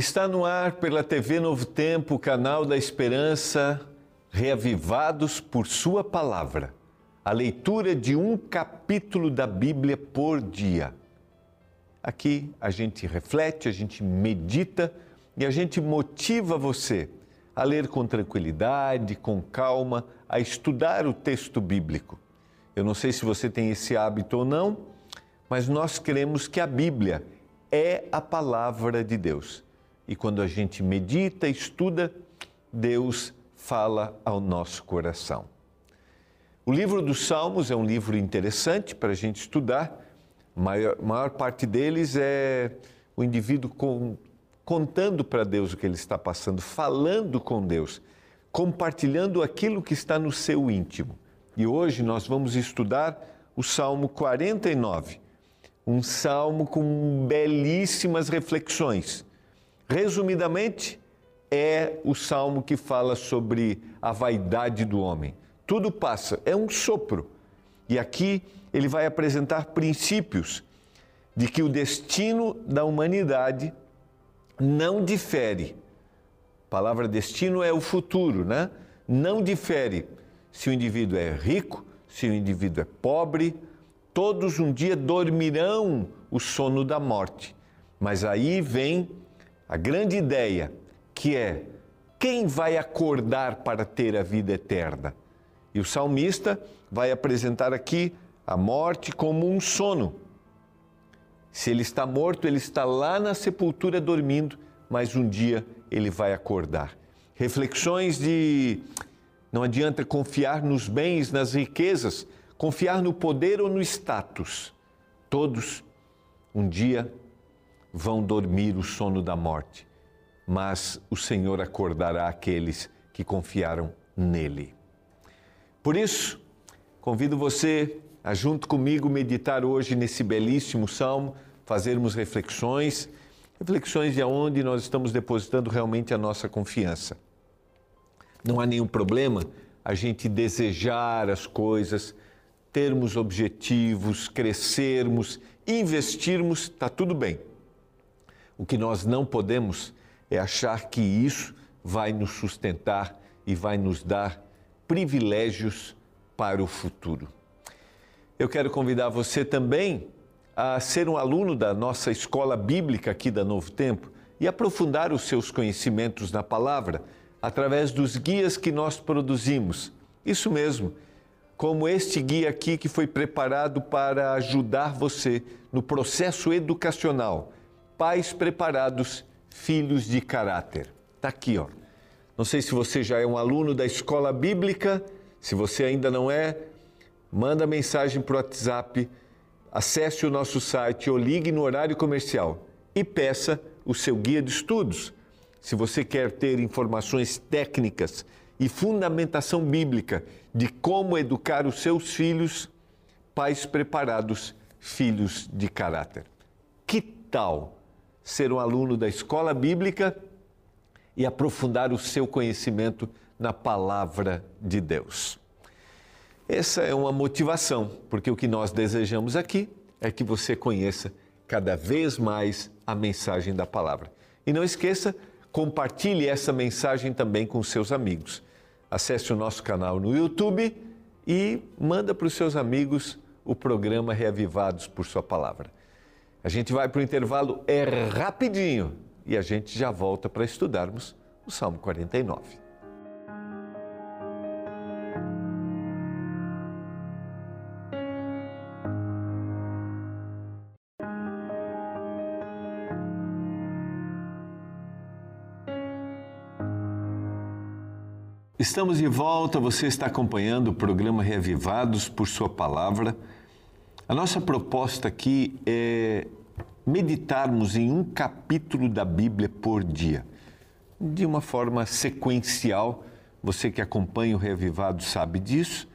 Está no ar pela TV Novo Tempo, canal da Esperança, reavivados por Sua palavra. A leitura de um capítulo da Bíblia por dia. Aqui a gente reflete, a gente medita e a gente motiva você a ler com tranquilidade, com calma, a estudar o texto bíblico. Eu não sei se você tem esse hábito ou não, mas nós cremos que a Bíblia é a palavra de Deus e quando a gente medita, estuda, Deus fala ao nosso coração. O livro dos Salmos é um livro interessante para a gente estudar. A maior, maior parte deles é o indivíduo com, contando para Deus o que ele está passando, falando com Deus, compartilhando aquilo que está no seu íntimo. E hoje nós vamos estudar o Salmo 49, um salmo com belíssimas reflexões Resumidamente, é o salmo que fala sobre a vaidade do homem. Tudo passa, é um sopro. E aqui ele vai apresentar princípios de que o destino da humanidade não difere. A palavra destino é o futuro, né? Não difere se o indivíduo é rico, se o indivíduo é pobre, todos um dia dormirão o sono da morte. Mas aí vem a grande ideia que é quem vai acordar para ter a vida eterna? E o salmista vai apresentar aqui a morte como um sono. Se ele está morto, ele está lá na sepultura dormindo, mas um dia ele vai acordar. Reflexões de não adianta confiar nos bens, nas riquezas, confiar no poder ou no status. Todos um dia vão dormir o sono da morte, mas o Senhor acordará aqueles que confiaram nele. Por isso, convido você a, junto comigo, meditar hoje nesse belíssimo salmo, fazermos reflexões, reflexões de onde nós estamos depositando realmente a nossa confiança. Não há nenhum problema a gente desejar as coisas, termos objetivos, crescermos, investirmos, está tudo bem. O que nós não podemos é achar que isso vai nos sustentar e vai nos dar privilégios para o futuro. Eu quero convidar você também a ser um aluno da nossa escola bíblica aqui da Novo Tempo e aprofundar os seus conhecimentos na palavra através dos guias que nós produzimos. Isso mesmo, como este guia aqui que foi preparado para ajudar você no processo educacional pais preparados, filhos de caráter. Está aqui, ó. Não sei se você já é um aluno da escola bíblica, se você ainda não é, manda mensagem para o WhatsApp, acesse o nosso site ou ligue no horário comercial e peça o seu guia de estudos. Se você quer ter informações técnicas e fundamentação bíblica de como educar os seus filhos, pais preparados, filhos de caráter. Que tal? Ser um aluno da escola bíblica e aprofundar o seu conhecimento na palavra de Deus. Essa é uma motivação, porque o que nós desejamos aqui é que você conheça cada vez mais a mensagem da palavra. E não esqueça, compartilhe essa mensagem também com seus amigos. Acesse o nosso canal no YouTube e manda para os seus amigos o programa Reavivados por Sua Palavra. A gente vai para o intervalo, é rapidinho, e a gente já volta para estudarmos o Salmo 49. Estamos de volta, você está acompanhando o programa Reavivados por Sua Palavra. A nossa proposta aqui é meditarmos em um capítulo da Bíblia por dia, de uma forma sequencial. Você que acompanha o Reavivado sabe disso.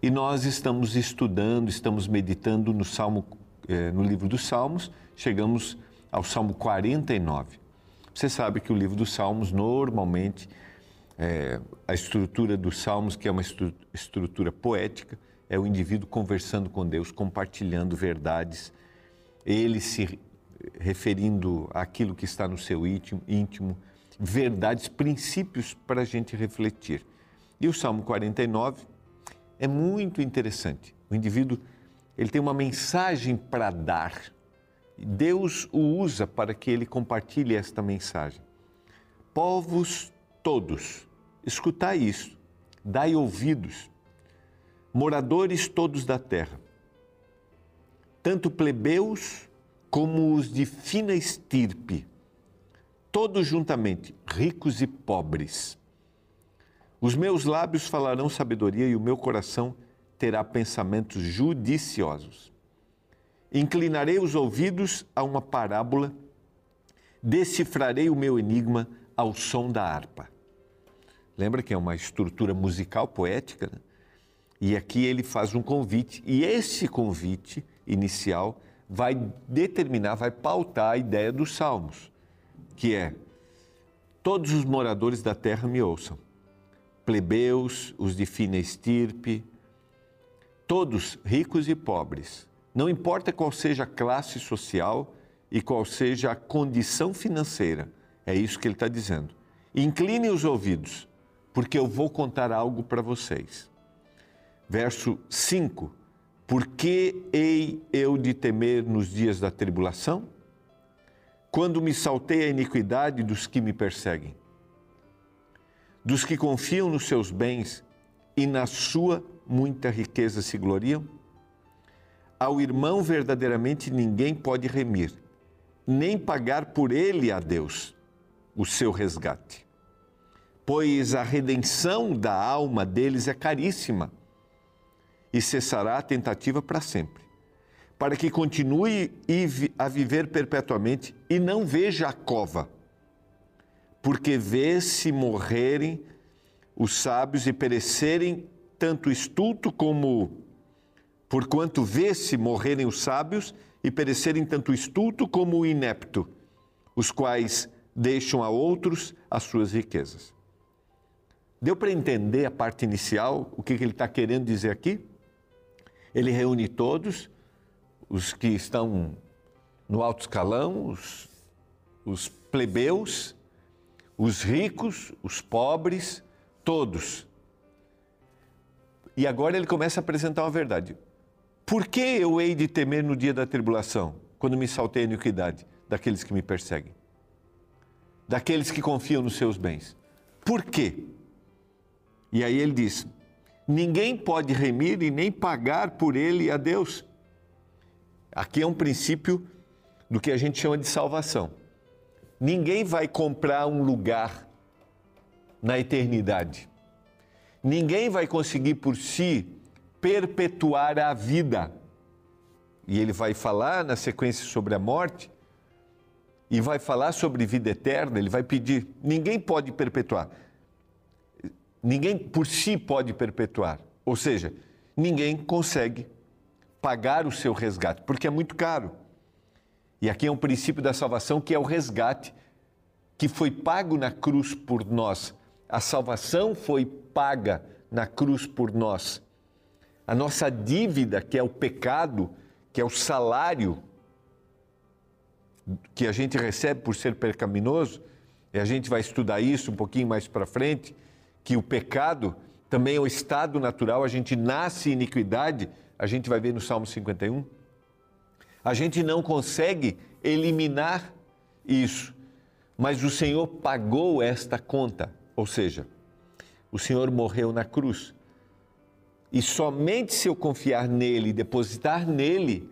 E nós estamos estudando, estamos meditando no Salmo, eh, no livro dos Salmos. Chegamos ao Salmo 49. Você sabe que o livro dos Salmos normalmente é, a estrutura dos Salmos, que é uma estrutura poética, é o indivíduo conversando com Deus, compartilhando verdades, ele se referindo àquilo que está no seu íntimo, íntimo verdades, princípios para a gente refletir. E o Salmo 49 é muito interessante. O indivíduo ele tem uma mensagem para dar. Deus o usa para que ele compartilhe esta mensagem. Povos todos, escutai isso, dai ouvidos, moradores todos da terra, tanto plebeus como os de fina estirpe, todos juntamente, ricos e pobres. Os meus lábios falarão sabedoria e o meu coração terá pensamentos judiciosos. Inclinarei os ouvidos a uma parábola, decifrarei o meu enigma ao som da harpa. Lembra que é uma estrutura musical poética? Né? E aqui ele faz um convite, e esse convite inicial vai determinar, vai pautar a ideia dos salmos, que é: todos os moradores da terra me ouçam, plebeus, os de fina estirpe, todos ricos e pobres, não importa qual seja a classe social e qual seja a condição financeira, é isso que ele está dizendo. Incline os ouvidos, porque eu vou contar algo para vocês. Verso 5: por que hei eu de temer nos dias da tribulação? Quando me saltei a iniquidade dos que me perseguem, dos que confiam nos seus bens e na sua muita riqueza se gloriam? Ao irmão verdadeiramente ninguém pode remir, nem pagar por ele a Deus o seu resgate. Pois a redenção da alma deles é caríssima e cessará a tentativa para sempre, para que continue a viver perpetuamente e não veja a cova, porque vê se morrerem os sábios e perecerem tanto estulto como porquanto vê se morrerem os sábios e perecerem tanto estulto como o inepto, os quais deixam a outros as suas riquezas. Deu para entender a parte inicial, o que ele está querendo dizer aqui? Ele reúne todos, os que estão no alto escalão, os, os plebeus, os ricos, os pobres, todos. E agora ele começa a apresentar uma verdade. Por que eu hei de temer no dia da tribulação, quando me saltei a iniquidade daqueles que me perseguem? Daqueles que confiam nos seus bens. Por quê? E aí ele diz: ninguém pode remir e nem pagar por ele a Deus. Aqui é um princípio do que a gente chama de salvação. Ninguém vai comprar um lugar na eternidade. Ninguém vai conseguir por si perpetuar a vida. E ele vai falar na sequência sobre a morte e vai falar sobre vida eterna. Ele vai pedir: ninguém pode perpetuar. Ninguém por si pode perpetuar. Ou seja, ninguém consegue pagar o seu resgate, porque é muito caro. E aqui é um princípio da salvação que é o resgate que foi pago na cruz por nós. A salvação foi paga na cruz por nós. A nossa dívida, que é o pecado, que é o salário que a gente recebe por ser pecaminoso, e a gente vai estudar isso um pouquinho mais para frente que o pecado também é o estado natural, a gente nasce em iniquidade, a gente vai ver no Salmo 51. A gente não consegue eliminar isso, mas o Senhor pagou esta conta, ou seja, o Senhor morreu na cruz. E somente se eu confiar nele, depositar nele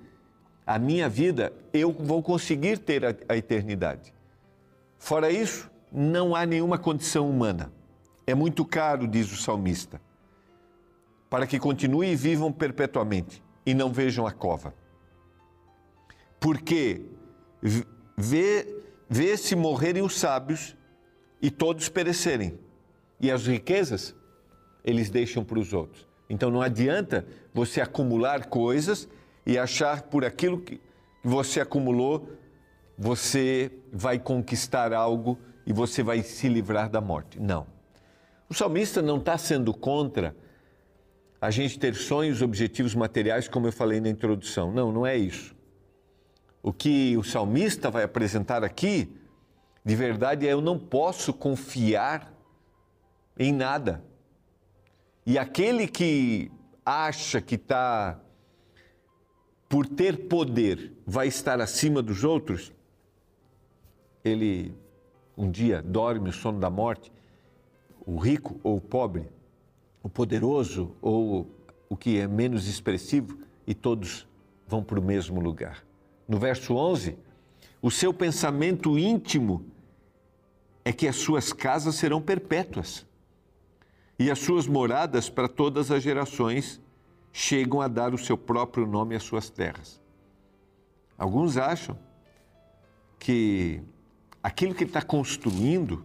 a minha vida, eu vou conseguir ter a, a eternidade. Fora isso, não há nenhuma condição humana. É muito caro, diz o salmista, para que continuem e vivam perpetuamente e não vejam a cova. Porque vê, vê se morrerem os sábios e todos perecerem, e as riquezas eles deixam para os outros. Então não adianta você acumular coisas e achar por aquilo que você acumulou, você vai conquistar algo e você vai se livrar da morte. Não. O salmista não está sendo contra a gente ter sonhos, objetivos materiais, como eu falei na introdução. Não, não é isso. O que o salmista vai apresentar aqui, de verdade, é eu não posso confiar em nada. E aquele que acha que está, por ter poder, vai estar acima dos outros, ele um dia dorme o sono da morte, o rico ou o pobre, o poderoso ou o que é menos expressivo, e todos vão para o mesmo lugar. No verso 11, o seu pensamento íntimo é que as suas casas serão perpétuas e as suas moradas para todas as gerações chegam a dar o seu próprio nome às suas terras. Alguns acham que aquilo que ele está construindo,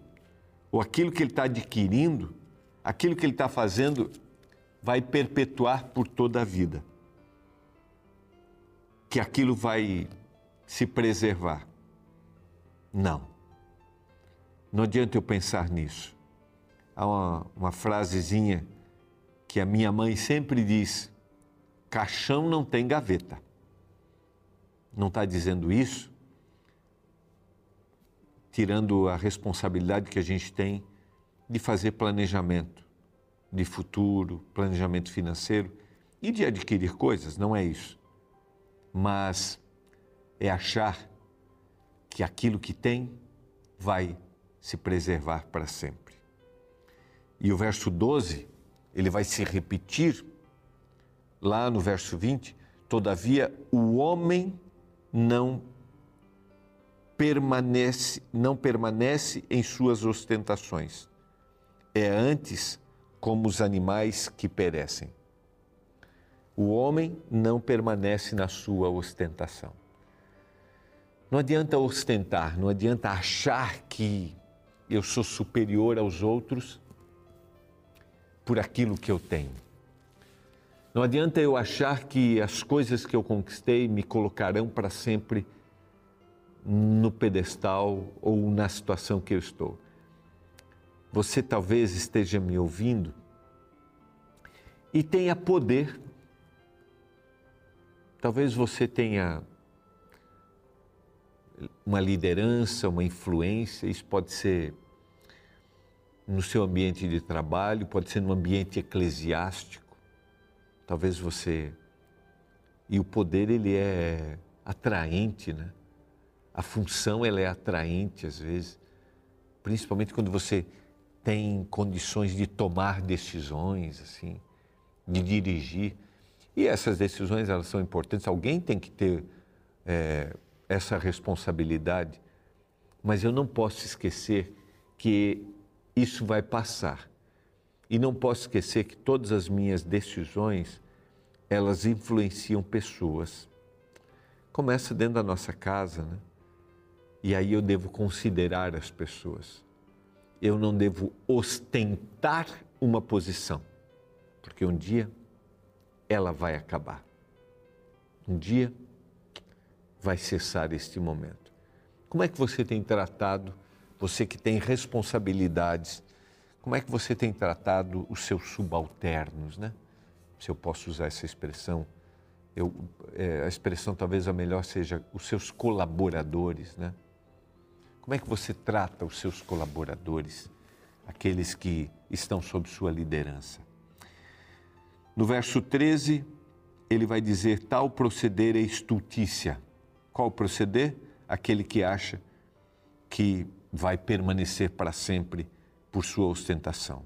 ou aquilo que ele está adquirindo, aquilo que ele está fazendo, vai perpetuar por toda a vida. Que aquilo vai se preservar. Não. Não adianta eu pensar nisso. Há uma, uma frasezinha que a minha mãe sempre diz: caixão não tem gaveta. Não está dizendo isso, tirando a responsabilidade que a gente tem de fazer planejamento de futuro, planejamento financeiro e de adquirir coisas, não é isso. Mas é achar que aquilo que tem vai se preservar para sempre. E o verso 12, ele vai se repetir lá no verso 20, todavia o homem não permanece, não permanece em suas ostentações. É antes como os animais que perecem. O homem não permanece na sua ostentação. Não adianta ostentar, não adianta achar que eu sou superior aos outros por aquilo que eu tenho. Não adianta eu achar que as coisas que eu conquistei me colocarão para sempre no pedestal ou na situação que eu estou. Você talvez esteja me ouvindo e tenha poder. Talvez você tenha uma liderança, uma influência, isso pode ser no seu ambiente de trabalho, pode ser no ambiente eclesiástico. Talvez você e o poder ele é atraente, né? A função ela é atraente às vezes, principalmente quando você tem condições de tomar decisões assim, de dirigir. E essas decisões elas são importantes. Alguém tem que ter é, essa responsabilidade, mas eu não posso esquecer que isso vai passar. E não posso esquecer que todas as minhas decisões, elas influenciam pessoas. Começa dentro da nossa casa, né? E aí eu devo considerar as pessoas. Eu não devo ostentar uma posição, porque um dia ela vai acabar. Um dia vai cessar este momento. Como é que você tem tratado você que tem responsabilidades, como é que você tem tratado os seus subalternos, né? Se eu posso usar essa expressão, eu, é, a expressão talvez a melhor seja os seus colaboradores, né? Como é que você trata os seus colaboradores, aqueles que estão sob sua liderança? No verso 13, ele vai dizer: tal proceder é estultícia. Qual proceder? Aquele que acha que vai permanecer para sempre por sua ostentação.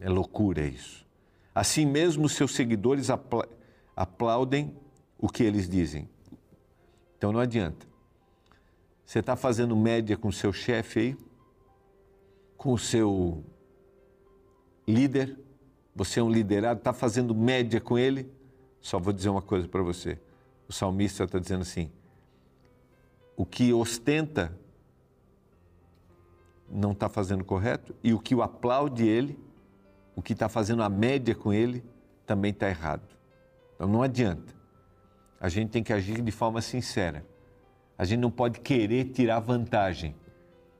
É loucura isso. Assim mesmo, seus seguidores apla aplaudem o que eles dizem. Então não adianta. Você está fazendo média com o seu chefe aí, com o seu líder, você é um liderado, está fazendo média com ele. Só vou dizer uma coisa para você. O salmista está dizendo assim: o que ostenta não está fazendo correto e o que o aplaude ele, o que está fazendo a média com ele, também está errado. Então não adianta. A gente tem que agir de forma sincera. A gente não pode querer tirar vantagem.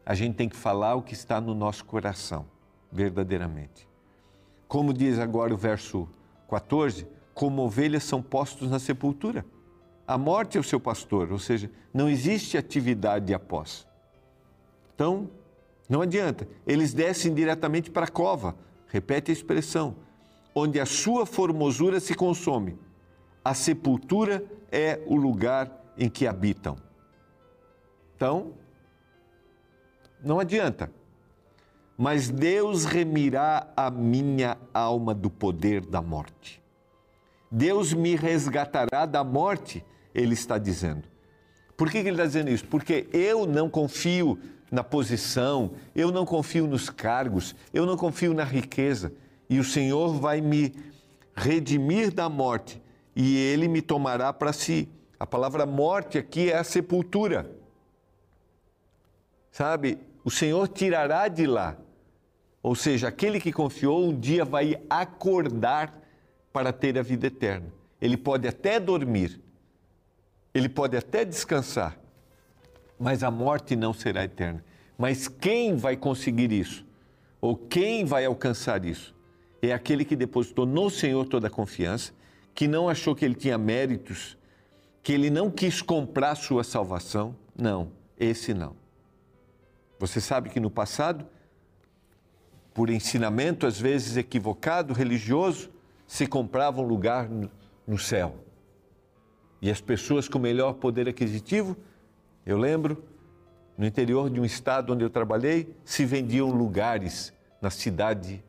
A gente tem que falar o que está no nosso coração, verdadeiramente. Como diz agora o verso 14, como ovelhas são postos na sepultura. A morte é o seu pastor, ou seja, não existe atividade após. Então, não adianta. Eles descem diretamente para a cova, repete a expressão, onde a sua formosura se consome. A sepultura é o lugar em que habitam. Então, não adianta. Mas Deus remirá a minha alma do poder da morte. Deus me resgatará da morte, ele está dizendo. Por que ele está dizendo isso? Porque eu não confio na posição, eu não confio nos cargos, eu não confio na riqueza. E o Senhor vai me redimir da morte e ele me tomará para si. A palavra morte aqui é a sepultura. Sabe, o Senhor tirará de lá. Ou seja, aquele que confiou um dia vai acordar para ter a vida eterna. Ele pode até dormir, ele pode até descansar, mas a morte não será eterna. Mas quem vai conseguir isso? Ou quem vai alcançar isso? É aquele que depositou no Senhor toda a confiança, que não achou que ele tinha méritos, que ele não quis comprar sua salvação. Não, esse não. Você sabe que no passado, por ensinamento às vezes equivocado, religioso, se comprava um lugar no céu. E as pessoas com melhor poder aquisitivo, eu lembro, no interior de um estado onde eu trabalhei, se vendiam lugares na cidade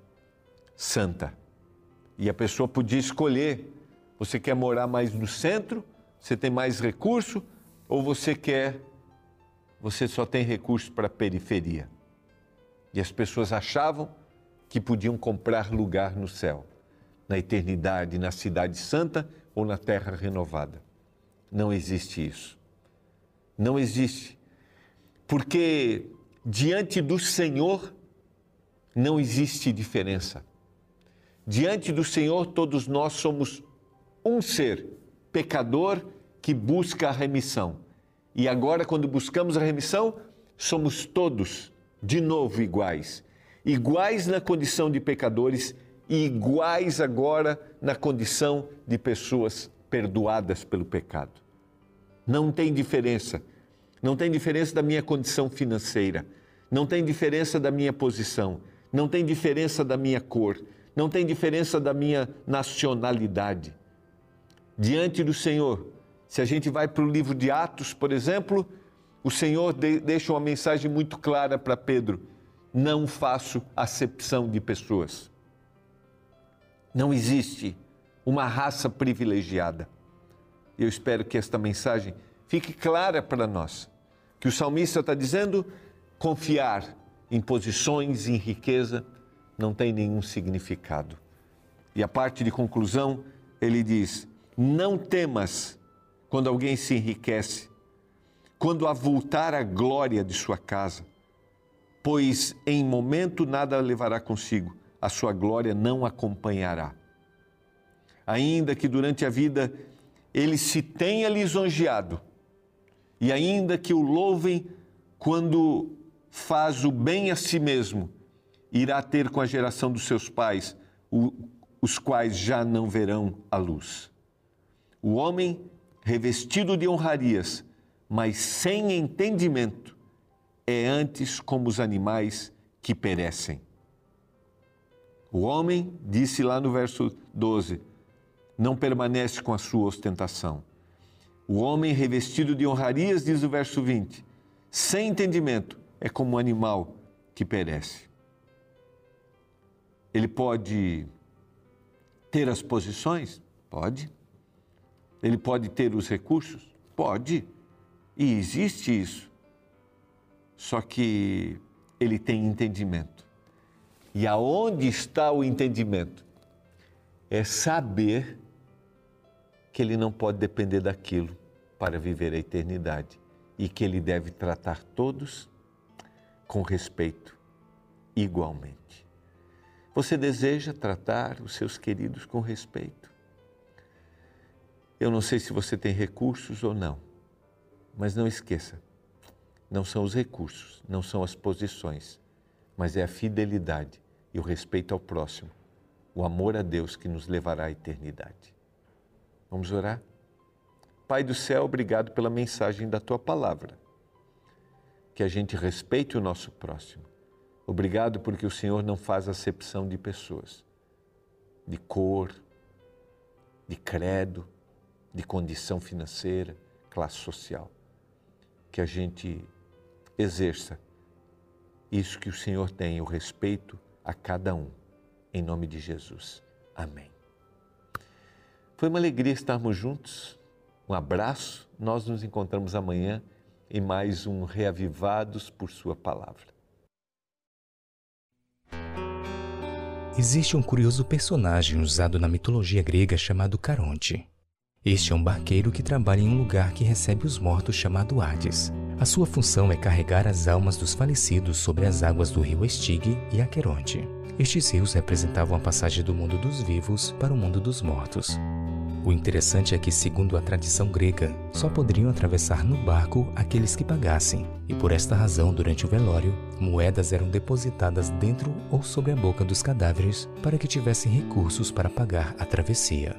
santa. E a pessoa podia escolher: você quer morar mais no centro, você tem mais recurso, ou você quer, você só tem recurso para a periferia. E as pessoas achavam que podiam comprar lugar no céu, na eternidade, na cidade santa ou na terra renovada. Não existe isso. Não existe. Porque diante do Senhor não existe diferença. Diante do Senhor, todos nós somos um ser, pecador que busca a remissão. E agora, quando buscamos a remissão, somos todos de novo iguais. Iguais na condição de pecadores e iguais agora na condição de pessoas perdoadas pelo pecado. Não tem diferença. Não tem diferença da minha condição financeira. Não tem diferença da minha posição. Não tem diferença da minha cor. Não tem diferença da minha nacionalidade. Diante do Senhor, se a gente vai para o livro de Atos, por exemplo, o Senhor de, deixa uma mensagem muito clara para Pedro: não faço acepção de pessoas. Não existe uma raça privilegiada. Eu espero que esta mensagem fique clara para nós. Que o salmista está dizendo: confiar em posições, em riqueza, não tem nenhum significado. E a parte de conclusão, ele diz: não temas quando alguém se enriquece, quando avultar a glória de sua casa, pois em momento nada levará consigo, a sua glória não acompanhará. Ainda que durante a vida ele se tenha lisonjeado, e ainda que o louvem quando faz o bem a si mesmo, irá ter com a geração dos seus pais, os quais já não verão a luz. O homem revestido de honrarias, mas sem entendimento, é antes como os animais que perecem. O homem, disse lá no verso 12, não permanece com a sua ostentação. O homem revestido de honrarias, diz o verso 20, sem entendimento, é como um animal que perece. Ele pode ter as posições? Pode. Ele pode ter os recursos? Pode. E existe isso. Só que ele tem entendimento. E aonde está o entendimento? É saber que ele não pode depender daquilo para viver a eternidade e que ele deve tratar todos com respeito igualmente. Você deseja tratar os seus queridos com respeito? Eu não sei se você tem recursos ou não, mas não esqueça: não são os recursos, não são as posições, mas é a fidelidade e o respeito ao próximo, o amor a Deus que nos levará à eternidade. Vamos orar? Pai do céu, obrigado pela mensagem da tua palavra. Que a gente respeite o nosso próximo. Obrigado porque o Senhor não faz acepção de pessoas, de cor, de credo, de condição financeira, classe social. Que a gente exerça isso que o Senhor tem, o respeito a cada um. Em nome de Jesus. Amém. Foi uma alegria estarmos juntos. Um abraço. Nós nos encontramos amanhã em mais um Reavivados por Sua Palavra. Existe um curioso personagem usado na mitologia grega chamado Caronte. Este é um barqueiro que trabalha em um lugar que recebe os mortos chamado Hades. A sua função é carregar as almas dos falecidos sobre as águas do rio Estige e Aqueronte. Estes rios representavam a passagem do mundo dos vivos para o mundo dos mortos. O interessante é que, segundo a tradição grega, só poderiam atravessar no barco aqueles que pagassem, e por esta razão, durante o velório, moedas eram depositadas dentro ou sobre a boca dos cadáveres para que tivessem recursos para pagar a travessia.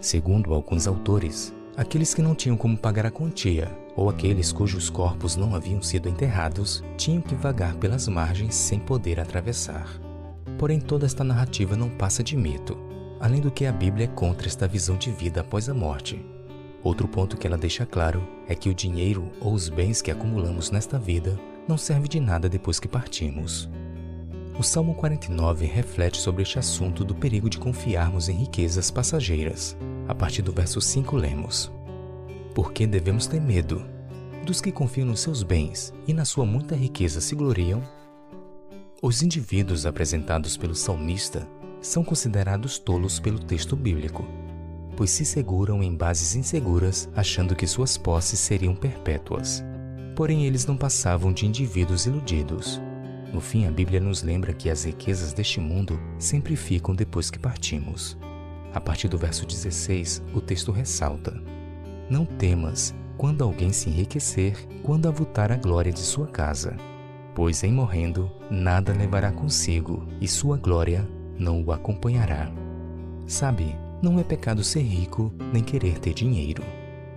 Segundo alguns autores, aqueles que não tinham como pagar a quantia, ou aqueles cujos corpos não haviam sido enterrados, tinham que vagar pelas margens sem poder atravessar. Porém, toda esta narrativa não passa de mito além do que a Bíblia é contra esta visão de vida após a morte. Outro ponto que ela deixa claro é que o dinheiro ou os bens que acumulamos nesta vida não serve de nada depois que partimos. O Salmo 49 reflete sobre este assunto do perigo de confiarmos em riquezas passageiras. A partir do verso 5 lemos: Por que devemos ter medo? Dos que confiam nos seus bens e na sua muita riqueza se gloriam? Os indivíduos apresentados pelo salmista são considerados tolos pelo texto bíblico, pois se seguram em bases inseguras achando que suas posses seriam perpétuas. Porém, eles não passavam de indivíduos iludidos. No fim, a Bíblia nos lembra que as riquezas deste mundo sempre ficam depois que partimos. A partir do verso 16, o texto ressalta: Não temas quando alguém se enriquecer, quando avultar a glória de sua casa, pois em morrendo nada levará consigo, e sua glória não o acompanhará. Sabe, não é pecado ser rico nem querer ter dinheiro.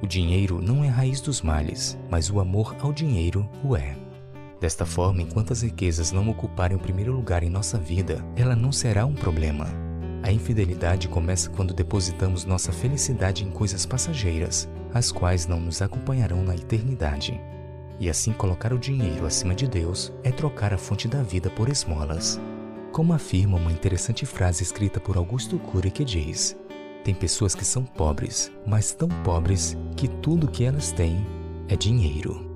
O dinheiro não é a raiz dos males, mas o amor ao dinheiro o é. Desta forma, enquanto as riquezas não ocuparem o primeiro lugar em nossa vida, ela não será um problema. A infidelidade começa quando depositamos nossa felicidade em coisas passageiras, as quais não nos acompanharão na eternidade. E assim colocar o dinheiro acima de Deus é trocar a fonte da vida por esmolas. Como afirma uma interessante frase escrita por Augusto Cury que diz: Tem pessoas que são pobres, mas tão pobres que tudo que elas têm é dinheiro.